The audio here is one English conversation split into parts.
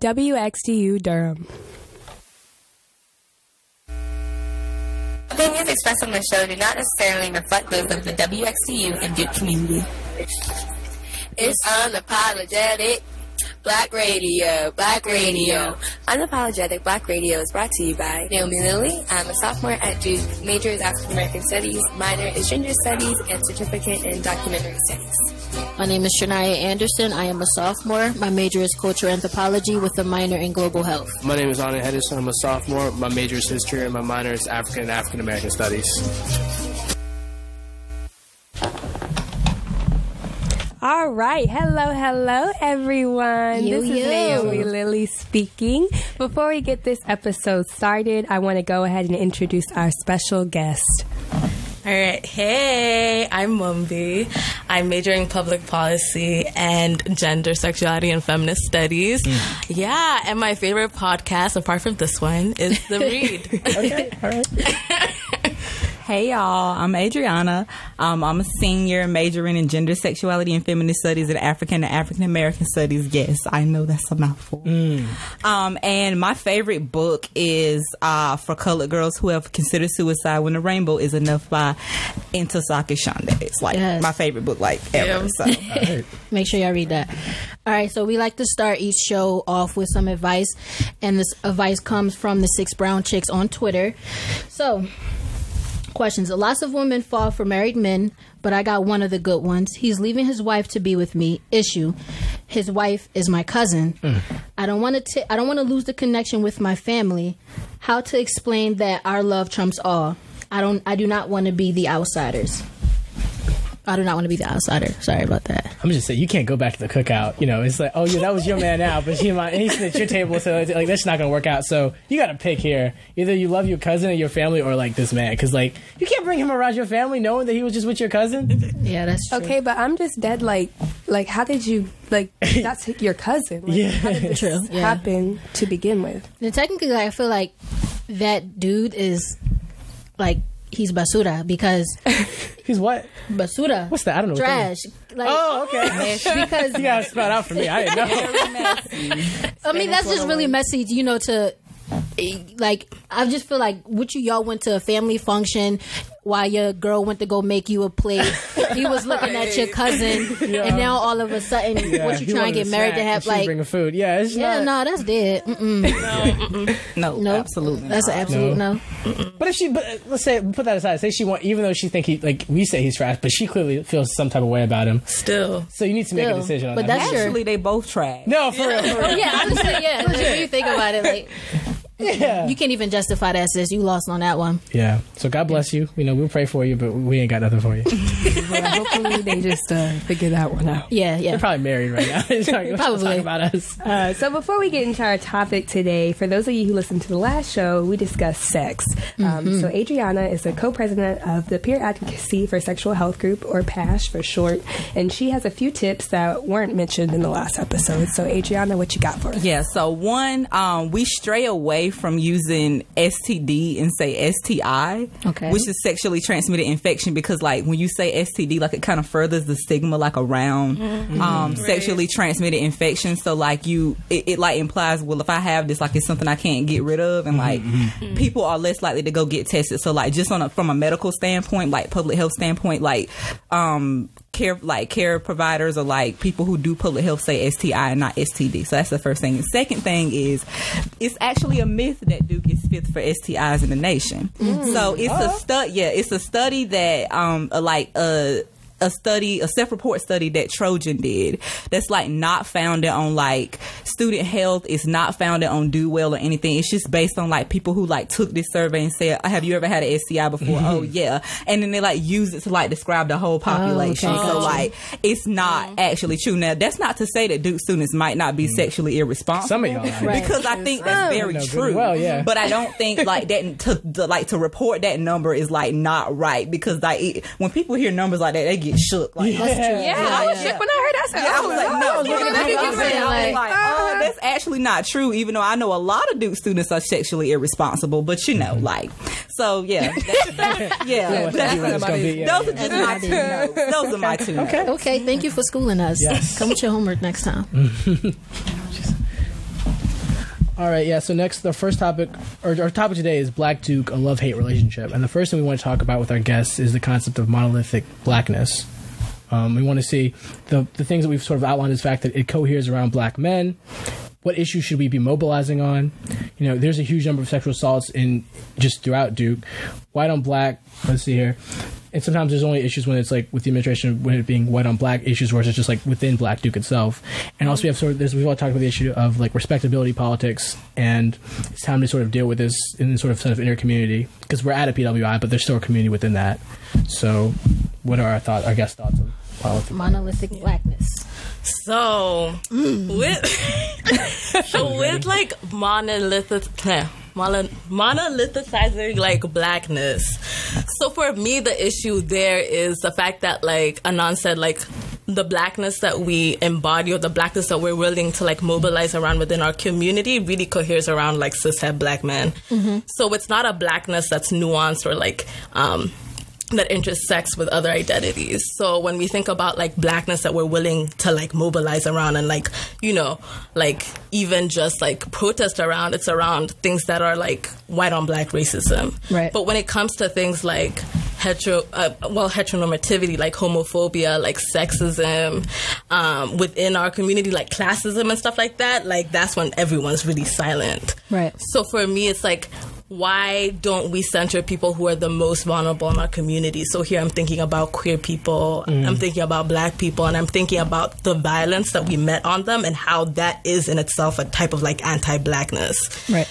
WXDU Durham. Opinions expressed on the show do not necessarily reflect those of the WXDU and Duke community. It's unapologetic. Black Radio, Black Radio. Unapologetic Black Radio is brought to you by Naomi Lilly. I'm a sophomore at Duke. Major is African American Studies, minor is Gender Studies, and certificate in Documentary Studies. My name is Shania Anderson. I am a sophomore. My major is culture anthropology with a minor in global health. My name is Anna Hedison. I'm a sophomore. My major is history, and my minor is African and African American studies. All right. Hello, hello, everyone. Yo, this yo. is Naomi Lily speaking. Before we get this episode started, I want to go ahead and introduce our special guest. All right. Hey, I'm Mumbi. I'm majoring in public policy and gender, sexuality, and feminist studies. Hmm. Yeah, and my favorite podcast, apart from this one, is The Read. Okay, all right. Hey y'all, I'm Adriana. Um, I'm a senior majoring in gender, sexuality, and feminist studies and African and African American studies. Yes, I know that's a mouthful. Um, and my favorite book is uh, for colored girls who have considered suicide when the rainbow is enough by Ntozake Shange. It's like Yes. my favorite book like ever. So Make sure y'all read that. All right, so we like to start each show off with some advice, and this advice comes from the Six Brown Chicks on Twitter. So, questions. Lots of women fall for married men, but I got one of the good ones. He's leaving his wife to be with me. Issue. His wife is my cousin. I don't want to. I don't want to lose the connection with my family. How to explain that our love trumps all? I don't. I do not want to be the outsiders. I do not want to be the outsider. Sorry about that. I'm just saying you can't go back to the cookout. You know, it's like, oh yeah, that was your man now, but he might he's at your table, so it's like that's not gonna work out. So you got to pick here. Either you love your cousin or your family, or like this man, because like you can't bring him around your family knowing that he was just with your cousin. Yeah, that's true. Okay, but I'm just dead. Like, like, how did you like? That's your cousin. Like, Yeah. how did this True, yeah. happen to begin with? Then technically, I feel like that dude is like he's basura because He's what? basura. What's that? I don't know. what that Trash. Like, Oh, okay. because you gotta spell it out for me. I didn't know. I mean that's just really messy. You know to. Like I just feel like what you y'all went to a family function while your girl went to go make you a plate. he was looking at your cousin, and now all of a sudden, what you he trying to get married to have she like? bringing food. Yeah, it's Yeah, not. no, that's dead. Mm-mm. no, No, absolutely. That's not. an absolute no. But if she, but uh, let's say, put that aside. Say she want, even though she think he, like we say he's trash, but she clearly feels some type of way about him. Still. So you need to make a decision on But that. that's your- Actually, they both trash. no, for real. For real. yeah, honestly, yeah. Like, when you think about it, like Yeah. you can't even justify that, sis. You lost on that one. Yeah. So God bless you. You know, we'll pray for you, but we ain't got nothing for you. Well, hopefully, they just uh, figure that one out. Yeah, yeah. They're probably married right now. Talking, Probably. talking about us. Uh, so before we get into our topic today, for those of you who listened to the last show, we discussed sex. Um, so Adriana is the co-president of the Peer Advocacy for Sexual Health Group, or PASH for short, and she has a few tips that weren't mentioned in the last episode. So Adriana, what you got for us? Yeah, so one, um, we stray away from using STD and say STI, Okay. which is sexually transmitted infection, because like when you say STD, like it kind of furthers the stigma like around um, sexually transmitted infection. So like you, it, it like implies, well, if I have this, like it's something I can't get rid of, and like people are less likely to go get tested. So like just on a, from a medical standpoint, like public health standpoint, like um, care like care providers or like people who do public health say STI and not STD. So that's the first thing. The second thing is it's actually a myth that Duke is fifth for STIs in the nation. So it's a study. Yeah, it's a study that um like uh a study, a self-report study that Trojan did. That's like not founded on like student health. It's not founded on DukeWell or anything. It's just based on like people who like took this survey and said, "Have you ever had an STI before?" oh mm-hmm. yeah, and then they like use it to like describe the whole oh, population. okay. So like it's not mm-hmm. actually true. Now that's not to say that Duke students might not be mm. sexually irresponsible. Some of y'all Because I think that's oh. very know good true. well, yeah. But I don't think like that to, to like to report that number is like not right because like it, when people hear numbers like that they get shook. Like Yeah. Yeah, I was shook when I heard that. I said, yeah, I oh, was like, no, oh, look at let me that. get I was rid like, like, oh, uh, that's actually not true. Even though I know a lot of Duke students are sexually irresponsible, but you know, mm-hmm. like, so yeah, that's, that's, yeah, What that's, it's gonna be, yeah, those are just my two notes. Those are my two. Okay. Okay, thank you for schooling us. Yes. Come with your homework next time. All right, yeah. So next, the first topic, or our topic today is Black Duke, a love hate relationship, and the first thing we want to talk about with our guests is the concept of monolithic blackness. Um, we want to see the the things that we've sort of outlined is the fact that it coheres around black men. What issues should we be mobilizing on? You know, there's a huge number of sexual assaults in just throughout Duke. White on black. Let's see here. And sometimes there's only issues when it's like with the administration, when it being white on black issues, versus just like within Black Duke itself. And also we have sort of this. We've all talked about the issue of like respectability politics, and it's time to sort of deal with this in sort of sense of inner community because we're at a PWI, but there's still a community within that. So, what are our thoughts? Our guest thoughts on politics? Monolithic blackness. So mm. with so with like monolithic mono- monolithicizing like blackness. So for me the issue there is the fact that like Anon said like the blackness that we embody or the blackness that we're willing to like mobilize around within our community really coheres around like cishet black men. So it's not a blackness that's nuanced or like um that intersects with other identities. So when we think about like blackness that we're willing to like mobilize around and like, you know, like even just like protest around, it's around things that are like white on black racism. Right. But when it comes to things like hetero, uh, well, heteronormativity, like homophobia, like sexism, um, within our community, like classism and stuff like that, like that's when everyone's really silent. Right. So for me, it's like, why don't we center people who are the most vulnerable in our community? So here I'm thinking about queer people, mm. I'm thinking about black people, and I'm thinking about the violence that we met on them and how that is in itself a type of like anti blackness. Right.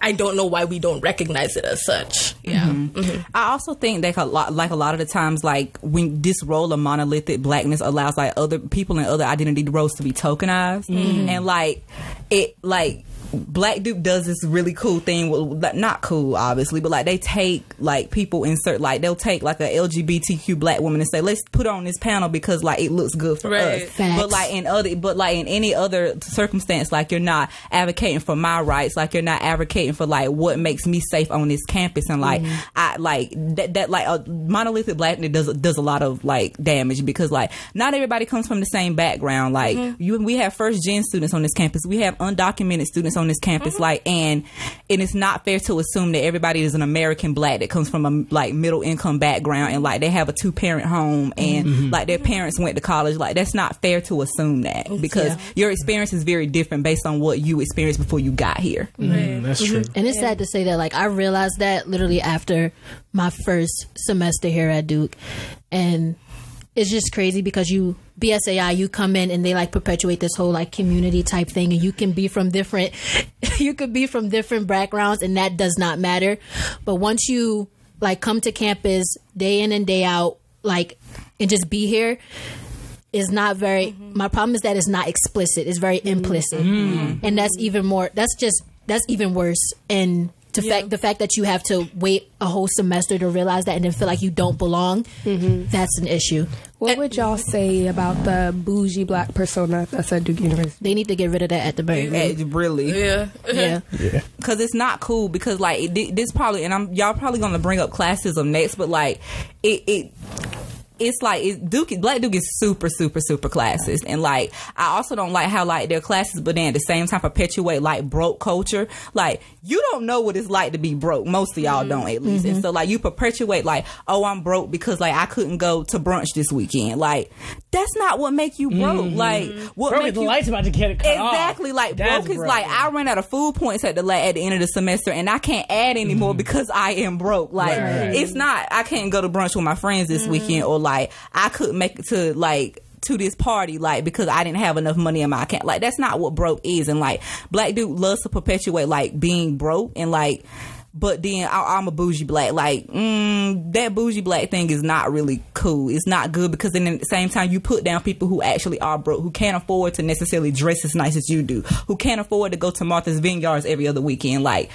I don't know why we don't recognize it as such. Yeah. Mm-hmm. Mm-hmm. I also think that a lot, like a lot of the times, like when this role of monolithic blackness allows like other people and other identity roles to be tokenized, mm-hmm. and like it, like Black Duke does this really cool thing. Like, not cool, obviously, but like they take like people insert like they'll take like a LGBTQ black woman and say let's put her on this panel because like it looks good for Right. us. Facts. But like in other, but like in any other circumstance, like you're not advocating for my rights, like you're not advocating for like what makes me safe on this campus, and like mm-hmm. I like that that like a monolithic blackness does does a lot of like damage because like not everybody comes from the same background. Like mm-hmm. you, we have first gen students on this campus, we have undocumented students on this campus, like and and it's not fair to assume that everybody is an American black that comes from a like middle income background and like they have a two parent home and like their parents went to college. Like that's not fair to assume that because your experience is very different based on what you experienced before you got here. Mm, that's true. And it's sad to say that, like, I realized that literally after my first semester here at Duke. And it's just crazy because you, BSAI, you come in and they like perpetuate this whole like community type thing. And you can be from different, you could be from different backgrounds and that does not matter. But once you like come to campus day in and day out, like, and just be here, is not very mm-hmm. my problem is that it's not explicit. It's very mm-hmm. implicit. Mm-hmm. And that's even more that's just that's even worse. And the fact the fact that you have to wait a whole semester to realize that and then feel like you don't belong that's an issue What would y'all say about the bougie black persona that's at Duke University? they need to get rid of that at the very least Eh, Really, Yeah. yeah because it's not cool because like this probably and I'm y'all probably gonna bring up classism next, but like it it. It's like it, Duke, Black Duke is super, super, super classist, and like I also don't like how like their classes, but then at the same time perpetuate like broke culture. Like you don't know what it's like to be broke. Most of y'all mm-hmm. don't, at least. And mm-hmm. so like you perpetuate like, oh, I'm broke because like I couldn't go to brunch this weekend. Like that's not what make you broke. Mm-hmm. Like what Bro, make the you light's about to get off. Exactly, like That's broke is broke. like I ran out of food points at the la- at the end of the semester, and I can't add anymore because I am broke. Like Mm-hmm. Right, right. it's not I can't go to brunch with my friends this weekend, or like I couldn't make it to like to this party like because I didn't have enough money in my account. Like that's not what broke is, and like Black Duke loves to perpetuate like being broke and like. But then I, I'm a bougie black. Like mm, that bougie black thing is not really cool. It's not good because then at the same time you put down people who actually are broke, who can't afford to necessarily dress as nice as you do, who can't afford to go to Martha's Vineyards every other weekend. Like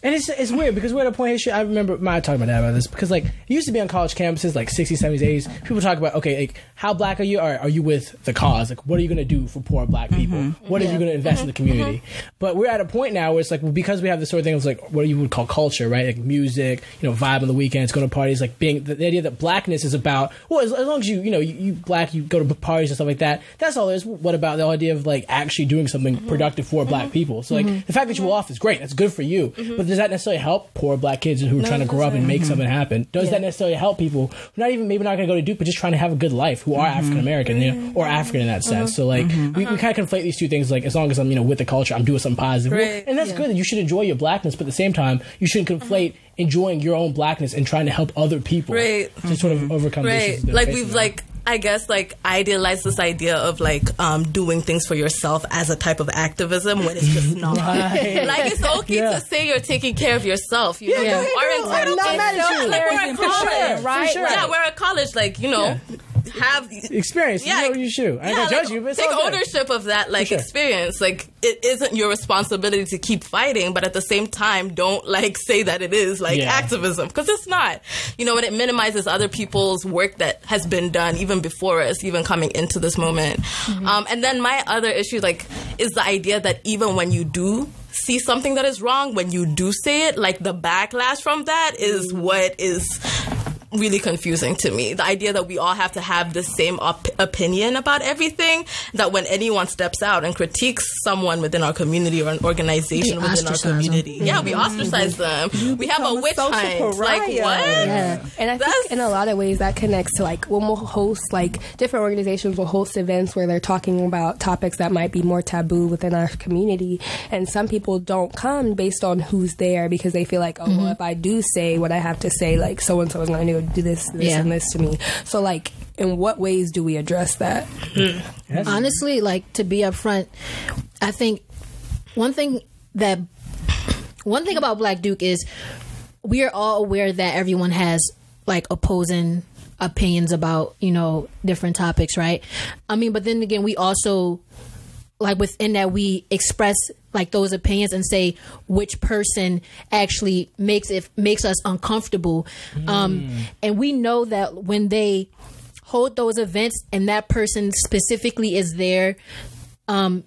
And it's it's weird because we're at a point in history. I remember my talking to my dad about this because like it used to be on college campuses like 60s, 70s, 80s. People talk about okay, like how black are you? Are, are you with the cause? Like what are you going to do for poor black people? Mm-hmm. What are you going to invest in the mm-hmm. Mm-hmm. community? But we're at a point now where it's like well, because we have this sort of thing of like what you would call culture, right? Like music, you know, vibe on the weekends, going to parties, like being the, the idea that blackness is about well, as, as long as you you know you, you black, you go to parties and stuff like that. That's all there is. What about the idea of like actually doing something productive for black people? So like the fact that you off is great. That's good for you. But does that necessarily help poor black kids who are trying to grow up and make mm-hmm. something happen? Does that necessarily help people who are not even maybe not going to go to Duke, but just trying to have a good life who are mm-hmm. African American you know, or mm-hmm. African in that sense? Uh-huh. So like we, we kind of conflate these two things. Like as long as I'm you know with the culture, I'm doing something positive, Well, Right. and that's good. You should enjoy your blackness, but at the same time, you shouldn't uh-huh. conflate enjoying your own blackness and trying to help other people Right. to sort of overcome the right issues. like we've facing. like i guess like idealize this idea of like um doing things for yourself as a type of activism when it's just not Right. like it's okay Yeah. to say you're taking care of yourself you know Yeah. you are I'm entitled not to mad at you. like we're For at sure, college right? For sure. yeah we're at college like you know have experience. Yeah, you know you should. I ain't yeah, gonna judge like, you, but it's take all good. ownership of that like sure. experience. Like it isn't your responsibility to keep fighting, but at the same time, don't like say that it is like Yeah. activism because it's not. You know, and it minimizes other people's work that has been done even before us, even coming into this moment. Um, and then my other issue, like, is the idea that even when you do see something that is wrong, when you do say it, like the backlash from that is what is really confusing to me. The idea that we all have to have the same op- opinion about everything, that when anyone steps out and critiques someone within our community or an organization We within our ostracize them. community, yeah, we mm-hmm. ostracize them. we have a witch hunt. Like pariah. what? Yeah, and I That's- think in a lot of ways that connects to like when we'll host like different organizations will host events where they're talking about topics that might be more taboo within our community, and some people don't come based on who's there because they feel like, oh, mm-hmm. well, if I do say what I have to say, like so and so is going to do this, this, Yeah. and this to me. So like, in what ways do we address that? Hmm. honestly, like to be upfront, I think one thing that one thing about Black Duke is we are all aware that everyone has like opposing opinions about you know different topics, right? I mean, but then again, we also like within that we express like those opinions and say which person actually makes it makes us uncomfortable. Um and we know that when they hold those events and that person specifically is there um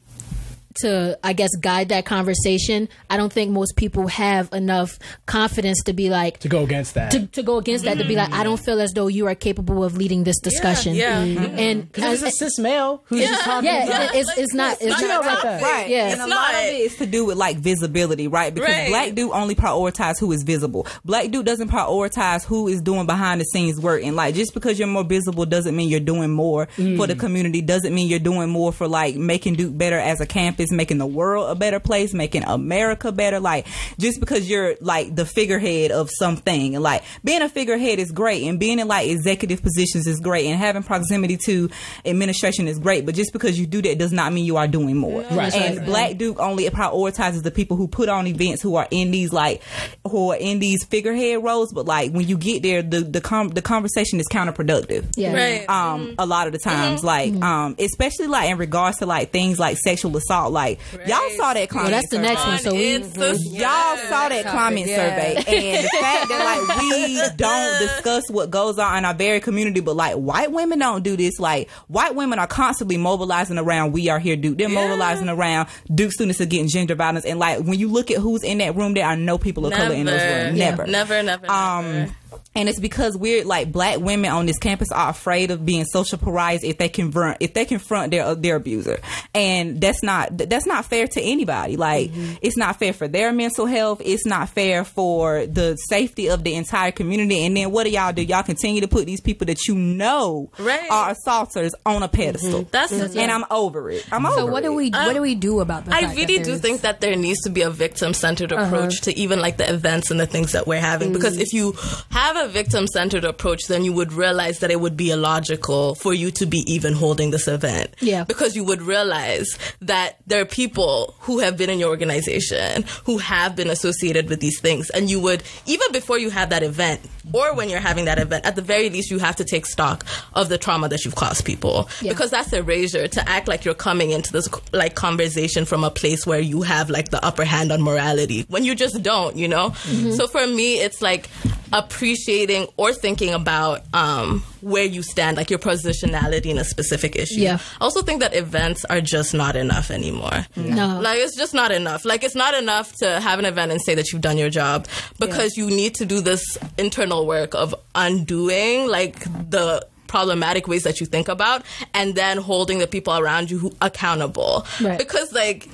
to I guess guide that conversation I don't think most people have enough confidence to be like to go against that. to, to go against that to be like I don't feel as though you are capable of leading this discussion yeah. Mm-hmm. and Because it's a cis male who's just talking. yeah, about- it- it's it's not it's You know not about that. Right. Yeah. And It's a not. lot of it is to do with like visibility, right? Because Right. Black Duke only prioritize who is visible. Black Duke doesn't prioritize who is doing behind the scenes work. And like just because you're more visible doesn't mean you're doing more mm. for the community, doesn't mean you're doing more for like making Duke better as a campus, making the world a better place, making America better. Like just because you're like the figurehead of something and like being a figurehead is great and being in like executive positions is great and having proximity to administration is great. But just because you do that does not mean you are doing more. Right. And Black Duke only prioritizes the people who put on events who are in these like who are in these figurehead roles. But like when you get there, the the com- the conversation is counterproductive. yeah Right. Um, a lot of the times, like, um, especially like in regards to like things like sexual assault, like y'all saw that comment. well that's the survey. next one so we It's the- Y'all saw that comment yeah. survey, and the fact that like we don't discuss what goes on in our very community, but like white women don't do this. Like white women are constantly mobilizing around "We Are Here, Duke." They're mobilizing around Duke students are getting gender violence, and like when you look at who's in that room, there are no people of color in those Never. rooms. Yeah. Never, Never, never, Um, never. And it's because we're like black women on this campus are afraid of being social pariahs if they confront if they confront their their abuser, and that's not that's not fair to anybody. Like it's not fair for their mental health. It's not fair for the safety of the entire community. And then what do y'all do? Y'all continue to put these people that you know Right. are assaulters on a pedestal. That's and I'm over it. I'm over So what do it. we what do we do about that? I fact that really do think that there needs to be a victim centered Uh-huh. approach to even like the events and the things that we're having. Because Mm-hmm. if you have a victim centered approach, then you would realize that it would be illogical for you to be even holding this event. Yeah. Because you would realize that there are people who have been in your organization who have been associated with these things. And you would, even before you have that event, or when you're having that event, at the very least, you have to take stock of the trauma that you've caused people. Yeah. Because that's erasure to act like you're coming into this like conversation from a place where you have like the upper hand on morality when you just don't, you know? Mm-hmm. So for me, it's like appreciating or thinking about um, where you stand, like your positionality in a specific issue. Yeah. I also think that events are just not enough anymore. No. Like it's just not enough. Like it's not enough to have an event and say that you've done your job because you need to do this internal work of undoing like the problematic ways that you think about and then holding the people around you who accountable. Right. Because like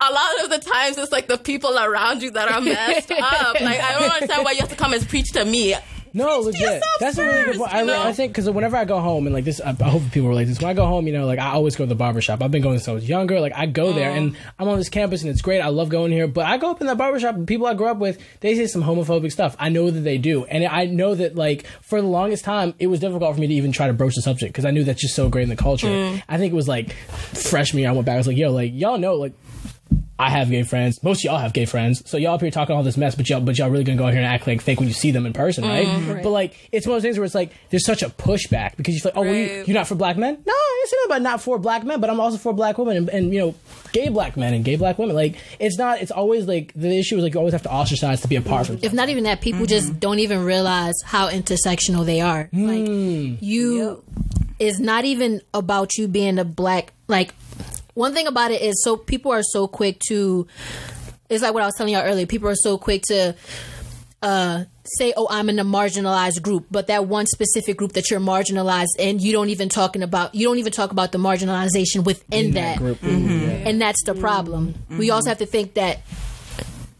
a lot of the times it's like the people around you that are messed up. Like I don't understand why you have to come and preach to me. No, legit. That's a really good point. I, know? I think because whenever I go home and like this, I, I hope people relate this. When I go home, you know, like I always go to the barber shop. I've been going since I was younger. Like I go there oh. and I'm on this campus and it's great. I love going here. But I go up in that barber shop and people I grew up with, they say some homophobic stuff. I know that they do, and I know that like for the longest time, it was difficult for me to even try to broach the subject because I knew that's just so great in the culture. Mm. I think it was like freshman year. I went back. I was like, yo, like y'all know, like I have gay friends. Most of y'all have gay friends. So y'all up here talking all this mess, but y'all, but y'all really gonna go out here and act like fake when you see them in person, right? Mm-hmm. Right. But like, it's one of those things where it's like there's such a pushback because you're like, oh, well, you, you're not for black men. No, I ain't saying about not for black men, but I'm also for black women and, and you know, gay black men and gay black women. Like, it's not. It's always like the issue is like you always have to ostracize to be apart from. if not even that, people mm-hmm. just don't even realize how intersectional they are. Like mm. you is not even about you being a black like one thing about it is so people are so quick to it's like what I was telling y'all earlier, people are so quick to uh say, oh, I'm in a marginalized group, but that one specific group that you're marginalized and you don't even talking about you don't even talk about the marginalization within that. group. Mm-hmm. Mm-hmm. And that's the problem. We mm-hmm. also have to think that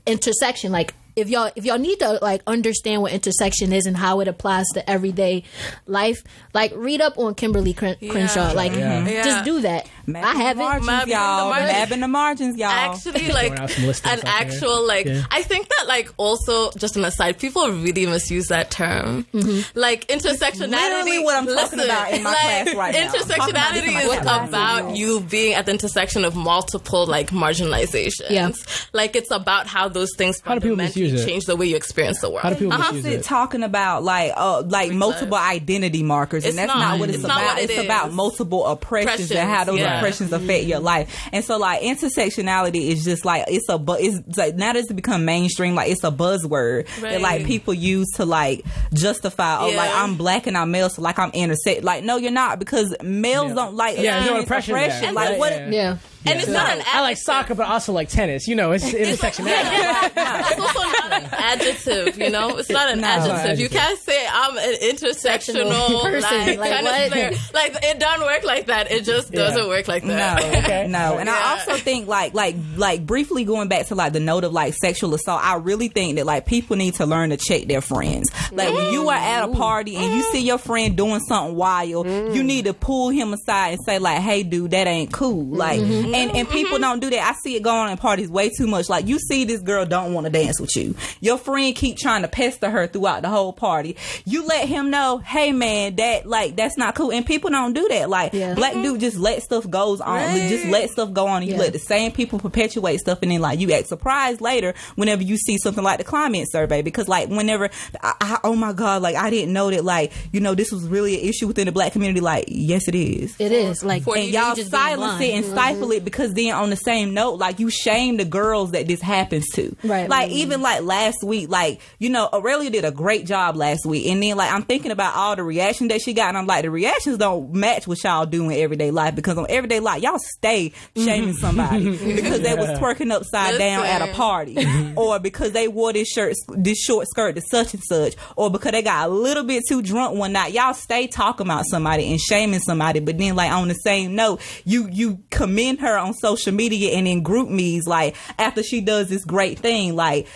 intersection like if y'all if y'all need to like understand what intersection is and how it applies to everyday life like read up on kimberly Cren- crenshaw like Yeah. just do that Map i haven't margins, Map in the y'all. margins. Mapping the Margins, y'all. actually like Throwing out some listings an out there. actual like Yeah. I think that like also just an aside, people really misuse that term. Like intersectionality. literally what I'm talking about in my class right now. I'm about Intersectionality is class. about you being at the intersection of multiple like marginalizations. Yeah. Like it's about how those things How do people fundamentally misuse it? change the way you experience the world. How do people Uh-huh. misuse Sit it? talking about like uh like multiple identity markers, It's and that's not. not, what it's, It's about. what it it's about multiple oppressions and how those yeah. Oppressions affect your life. And so like intersectionality is just like it's a bu- it's like now that it's become mainstream, like it's a buzzword that like people use to like justify. Oh, Yeah. like I'm black and I'm male, so like I'm intersect. Like no, you're not because males Yeah. don't like Yeah, there's no experience oppression there. Like Right, what? yeah. Yeah And it's not an I like soccer, but also like tennis. You know, it's intersectionality. It's also not an adjective, you know? It's not an No. adjective. You Adjective. can't say I'm an intersectional Person. like, Like, kind what? of player. Like it doesn't work like that. It just Yeah. doesn't work like that. No. Okay. no, and I also think like like like briefly going back to like the note of like sexual assault. I really think that like people need to learn to check their friends. Like when you are at a mm. party and you see your friend doing something wild, you mm. need to pull him aside and say like, "Hey, dude, that ain't cool." Like, mm-hmm. And and people mm-hmm. don't do that. I see it going on in parties way too much. Like you see this girl don't want to dance with you. Your friend keep trying to pester her throughout the whole party. You let him know, "Hey, man, that like that's not cool." And people don't do that. Like Yeah. black mm-hmm. Duke just let stuff goes on. Just let stuff go on. And you Yeah. let the same people perpetuate stuff, and then like you act surprised later whenever you see something like the climate survey. Because like whenever, I, I, oh my god, like I didn't know that like you know this was really an issue within the black community. Like yes, it is. it is like For and you y'all just silence it and stifle it because then on the same note, like you shame the girls that this happens to. Right. Like even like last week, like you know Aurelia did a great job last week, and then like I'm thinking about all the reaction that she got, and I'm like the reactions don't match what y'all do in everyday life because on everyday life y'all stay shaming mm-hmm. somebody because they was twerking upside down at a party, mm-hmm. or because they wore this shirt, this short skirt to such and such, or because they got a little bit too drunk one night. Y'all stay talking about somebody and shaming somebody, but then like on the same note, you you commend her on social media and in GroupMe's like after she does this great thing, like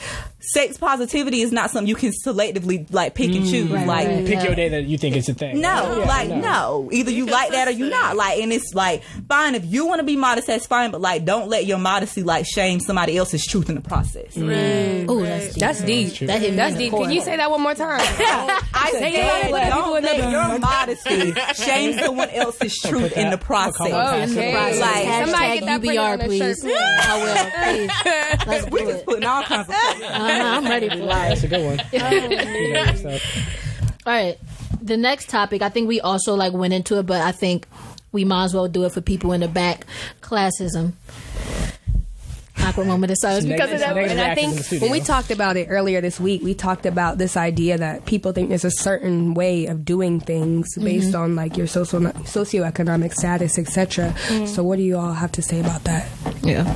sex positivity is not something you can selectively like pick and choose. right, like right. Pick Yeah. your day that you think it's a thing. no, Yeah, like no. Either you like that or you not. Like, and it's like fine if you want to be modest, that's fine. But like, don't let your modesty like shame somebody else's truth in the process. oh that's nasty. That's deep. That hit me That's in the deep. Can you say that one more time? I Say said, it like don't let your modesty shame someone else's truth in the process. I'm Oh, gonna okay. Like, Hashtag somebody get that UBR, please. shirt. I will, please. Let's we do just putting all kinds of stuff. Uh-huh, I'm ready for That's life. a good one. Oh, you know, so- All right. The next topic, I think we also like went into it, but I think we might as well do it for people in the back. Classism. Awkward moment of silence Neg- because of that. negative And I think when we talked about it earlier this week, we talked about this idea that people think there's a certain way of doing things mm-hmm. based on like your social socioeconomic status, etc. Mm. So, what do you all have to say about that? Yeah.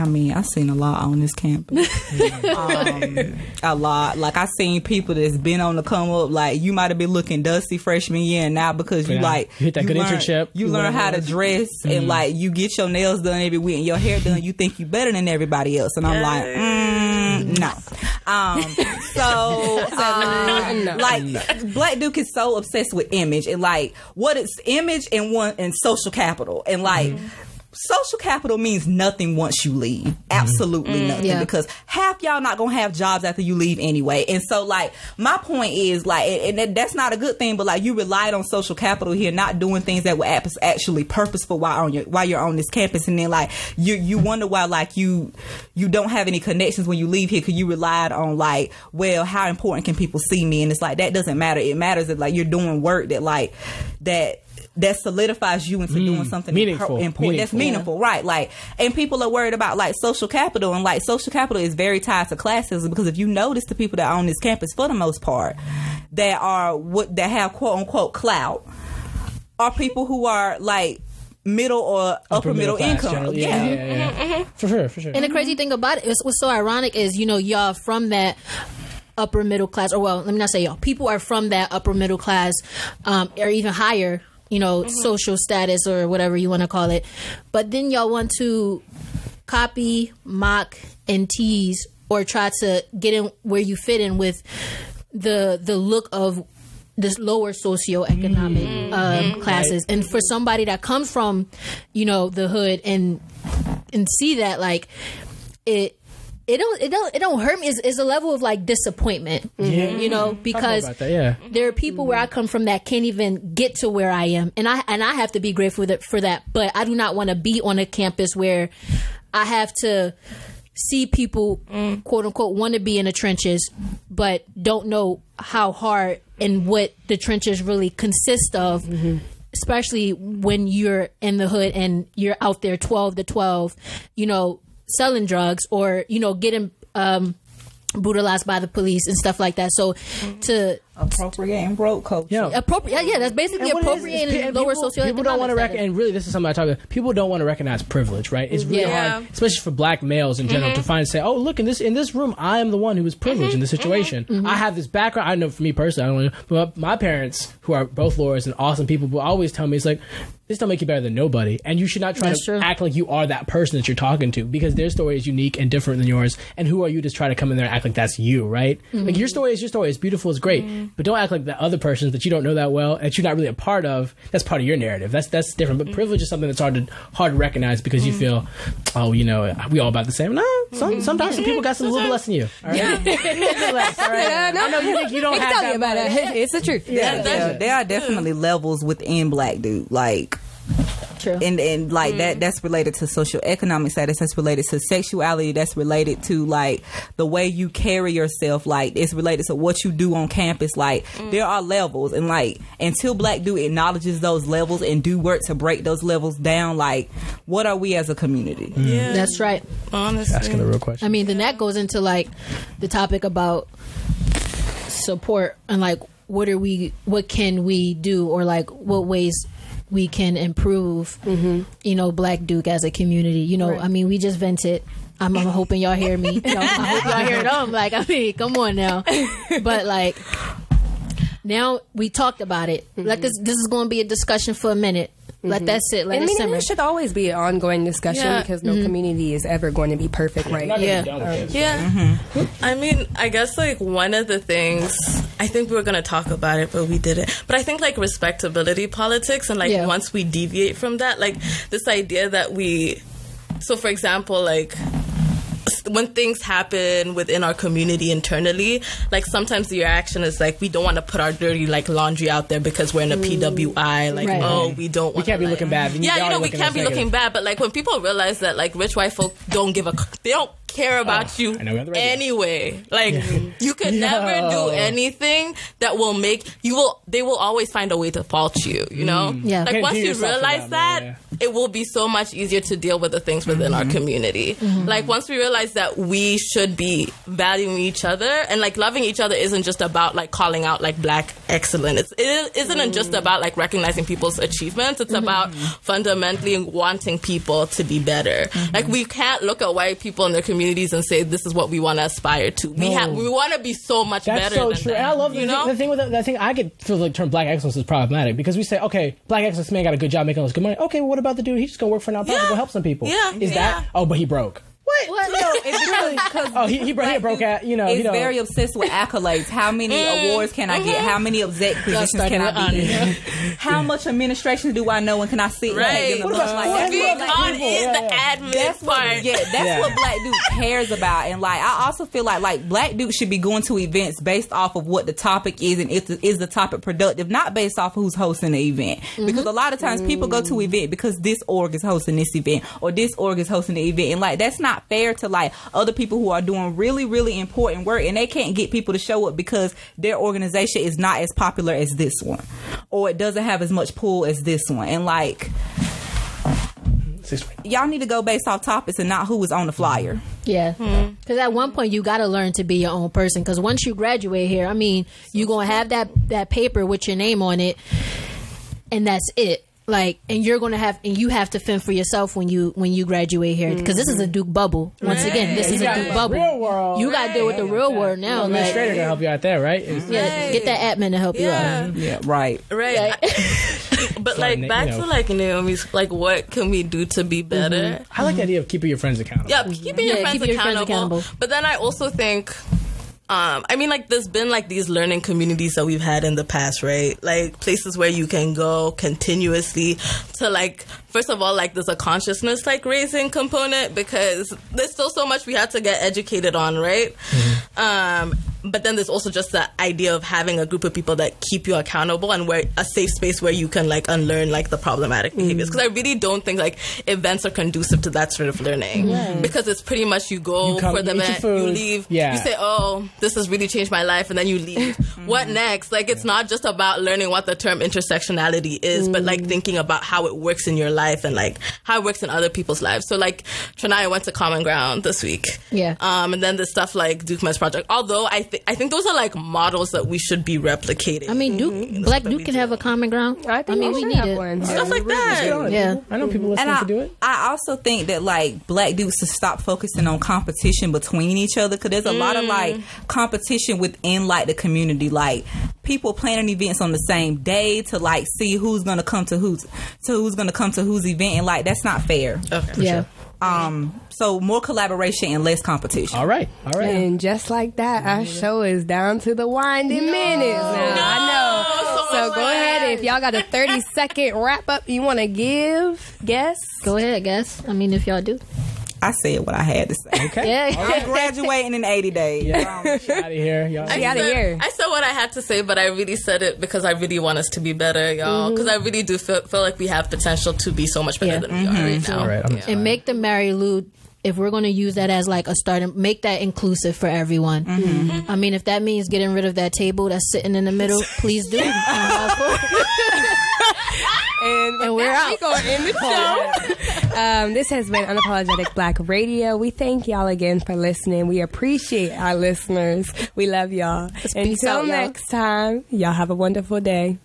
I mean, I've seen a lot on this campus. um, a lot. Like I've seen people that's been on the come up. Like you might have been looking dusty freshman year, and now because you Yeah. like You hit that good learn, internship. you You learn learn how to how to- dress, and like you get your nails done every week and your hair done. You think you're better than everybody else, and I'm like, mm, no. Um, so um, like Black Duke is so obsessed with image and like what is image and one and social capital and like. Social capital means nothing once you leave. Mm-hmm. Absolutely mm, nothing. Yeah. Because half y'all not gonna have jobs after you leave anyway. And so, like, my point is, like, and and that's not a good thing. But like, you relied on social capital here, not doing things that were actually purposeful while on your while you're on this campus. And then, like, you you wonder why, like, you you don't have any connections when you leave here because you relied on like, well, how important can people see me? And it's like that doesn't matter. It matters that like you're doing work that like that that solidifies you into doing mm. something meaningful. impor- important. That's Meaningful. meaningful, right? Like, and people are worried about like social capital, and like social capital is very tied to classism because if you notice the people that are on this campus, for the most part, that are what that have quote unquote clout, are people who are like middle or upper, middle, class, income. generally. Yeah. yeah, yeah, yeah. Mm-hmm, mm-hmm. For sure, for sure. And the crazy thing about it is what's so ironic is, you know, y'all from that upper middle class, or well, let me not say y'all, people are from that upper middle class, um, or even higher, you know, mm-hmm. social status or whatever you want to call it. But then y'all want to copy, mock, and tease, or try to get in where you fit in with the the look of this lower socioeconomic mm-hmm. um, mm-hmm. classes. And for somebody that comes from, you know, the hood and and see that like it it don't it don't it don't hurt me it's, it's a level of like disappointment Yeah. you know because that, yeah. there are people where I come from that can't even get to where I am, and I and I have to be grateful that, for that. But I do not want to be on a campus where I have to see people, quote unquote, want to be in the trenches, but don't know how hard and what the trenches really consist of. Especially when you're in the hood and you're out there twelve to twelve, you know, selling drugs or you know getting um, brutalized by the police and stuff like that. So to Appropriating broke culture. Yeah. appropriate, yeah, that's basically And what it is, is appropriating lower people, socioeconomic. People don't want to recognize, and really, this is something I talk about. People don't want to recognize privilege, right? It's really Yeah. hard, especially for black males in general, to mm-hmm. find and say, "Oh, look in this in this room, I am the one who was privileged in this mm-hmm. Mm-hmm. situation. I have this background. I know for me personally, I don't know, but my parents, who are both lawyers and awesome people, will always tell me it's like." This don't make you better than nobody, and you should not try That's to true. act like you are that person that you're talking to because their story is unique and different than yours. And who are you to try to come in there and act like that's you, right? Mm-hmm. Like your story is your story. It's beautiful, it's great, mm-hmm. but don't act like the other person's that you don't know that well, that you're not really a part of. That's part of your narrative. That's that's different. But mm-hmm. privilege is something that's hard to hard to recognize because you feel, oh, you know, we all about the same. No, some, sometimes some people got some little less than you. All right, A little less, all right? Yeah, no. I know you think you don't have tell that you about much. it. It's the truth. Yeah, there, there are definitely levels within Black Duke. Like True. and and like that mm. that's related to social economic status that's related to sexuality that's related to like the way you carry yourself like it's related to what you do on campus like mm. there are levels and like until Black Duke acknowledges those levels and do work to break those levels down like what are we as a community mm. Yeah, That's right. honestly. Asking the real question. I mean, then that goes into like the topic about support and like what are we, what can we do, or like what ways we can improve, mm-hmm. you know, Black Duke as a community. You know, I mean, we just vented. I'm, I'm hoping y'all hear me. Y'all- I hope y'all hear them. Like, I mean, come on now. But like, now we talked about it. Like mm-hmm. this, this is going to be a discussion for a minute. Let mm-hmm. that sit. Let I it mean, simmer. it should always be an ongoing discussion Yeah. because no mm-hmm. community is ever going to be perfect, right? Not gonna yeah. done with this. Yeah. Mm-hmm. I mean, I guess like one of the things I think we were gonna talk about it, but we didn't. But I think like respectability politics and like Yeah. once we deviate from that, like this idea that we so for example, like s- when things happen within our community internally, like sometimes the reaction is like we don't want to put our dirty like laundry out there because we're in a mm. PWI. Like Right. oh, we don't. We can't be looking bad. You Yeah, you know we can't be negative. looking bad. But like when people realize that like rich white folk don't give a they don't care oh, about you I know we're on anyway. Like you can never do anything that will make you will. They will always find a way to fault you. You know. Mm. Yeah. Like Can't once you realize that, yeah. It will be so much easier to deal with the things within our mm-hmm. community. Mm-hmm. Like once we realize that we should be valuing each other and like loving each other isn't just about like calling out like black excellence. It's, it isn't just mm. about like recognizing people's achievements. It's mm-hmm. about fundamentally wanting people to be better. Like we can't look at white people in their communities and say this is what we want to aspire to. We have we want to be so much That's better. so than true. that. And I love the, you thing, know. the thing with that, that thing. I get feel like term black excellence is problematic because we say, okay, black excellence man got a good job making all this good money. Okay, well, what about the dude? He's just gonna work for a nonprofit, Yeah. go help some people. Yeah. is Yeah. that? Oh, but he broke. What? No, it's because Oh, he he, bro- he Black broke out. you know. he's you know, very obsessed with accolades. How many Mm. awards can I get? How many exec positions started can I be? honor. in? How much administration do I know and can I sit Right. in? What about- like, what that's about what Being black black on people? is Yeah, the yeah. admin that's what, yeah, that's Yeah. what Black Duke cares about. And like, I also feel like like black dudes should be going to events based off of what the topic is and if the, is the topic productive, not based off of who's hosting the event. Because a lot of times people go to event because this org is hosting this event or this org is hosting the event, and like that's not fair to like other people who are doing really really important work and they can't get people to show up because their organization is not as popular as this one or it doesn't have as much pull as this one. And like y'all need to go based off topics and not who was on the flyer. Yeah, hmm. because at one point you got to learn to be your own person. Because once you graduate here, I mean, you gonna have that that paper with your name on it, and that's it. Like, and you're gonna have, and you have to fend for yourself when you when you graduate here. Because this is a Duke bubble. Once again, this is a Duke the bubble. real world. You got to deal with the real world now. Like, administrator gonna help you out there, right? It's- yeah, get that admin to help you Yeah. out. Yeah, right. Right. but like you back know. to like Naomi's like what can we do to be better? Mm-hmm. I like the idea of keeping your friends accountable. Yeah, keeping your, Yeah, friends, keeping your friends accountable. accountable. But then I also think um, I mean, like, there's been like these learning communities that we've had in the past, right? Like places where you can go continuously to like, first of all, like there's a consciousness like raising component because there's still so much we have to get educated on, right? Um, but then there's also just the idea of having a group of people that keep you accountable and where a safe space where you can like unlearn like the problematic behaviors. Mm. Because I really don't think like events are conducive to that sort of learning because it's pretty much you go You for the you eat your event, you leave, Yeah. you say, "Oh, this has really changed my life," and then you leave. Mm-hmm. what next? Like it's not just about learning what the term intersectionality is, but like mm. thinking about how it works in your life and like how it works in other people's lives. So like Trinaya went to Common Ground this week, Yeah. um, and then the stuff like Duke Men's Project. Although I think I think those are like models that we should be replicating. I mean, Duke, mm-hmm. Black Duke can have a common ground. I think mean, we, we need have it. one. stuff like that. Yeah. I know people listening And I, to do it. I also think that like black dudes to stop focusing on competition between each other because there's a lot of like mm. competition within like the community. Like people planning events on the same day to like see who's gonna come to who's to who's gonna come to whose event, and like that's not fair. Okay. Yeah. Um, so more collaboration and less competition. All right, all right. And just like that, our show is down to the winding minutes now. I know. so So go more. ahead. If y'all got a 30 second wrap up you want to give, guess. Go ahead, guess. I mean, if y'all do. I said what I had to say. Okay. Yeah. I'm graduating in 80 days. Yeah. out of here, y'all. I Get outta said- here. I said what I had to say, but I really said it because I really want us to be better, y'all. Mm-hmm. Because I really do feel, feel like we have potential to be so much better Yeah. than we are mm-hmm. right now. All right, Yeah. and make the Mary Lou if we're going to use that as like a start make that inclusive for everyone mm-hmm. i mean if that means getting rid of that table that's sitting in the middle please do I'm all for it. And, And we're out. We going to end the show. Um, this has been Unapologetic Black Radio. We thank y'all again for listening. We appreciate our listeners. We love y'all. Until out, y'all. next time, y'all have a wonderful day.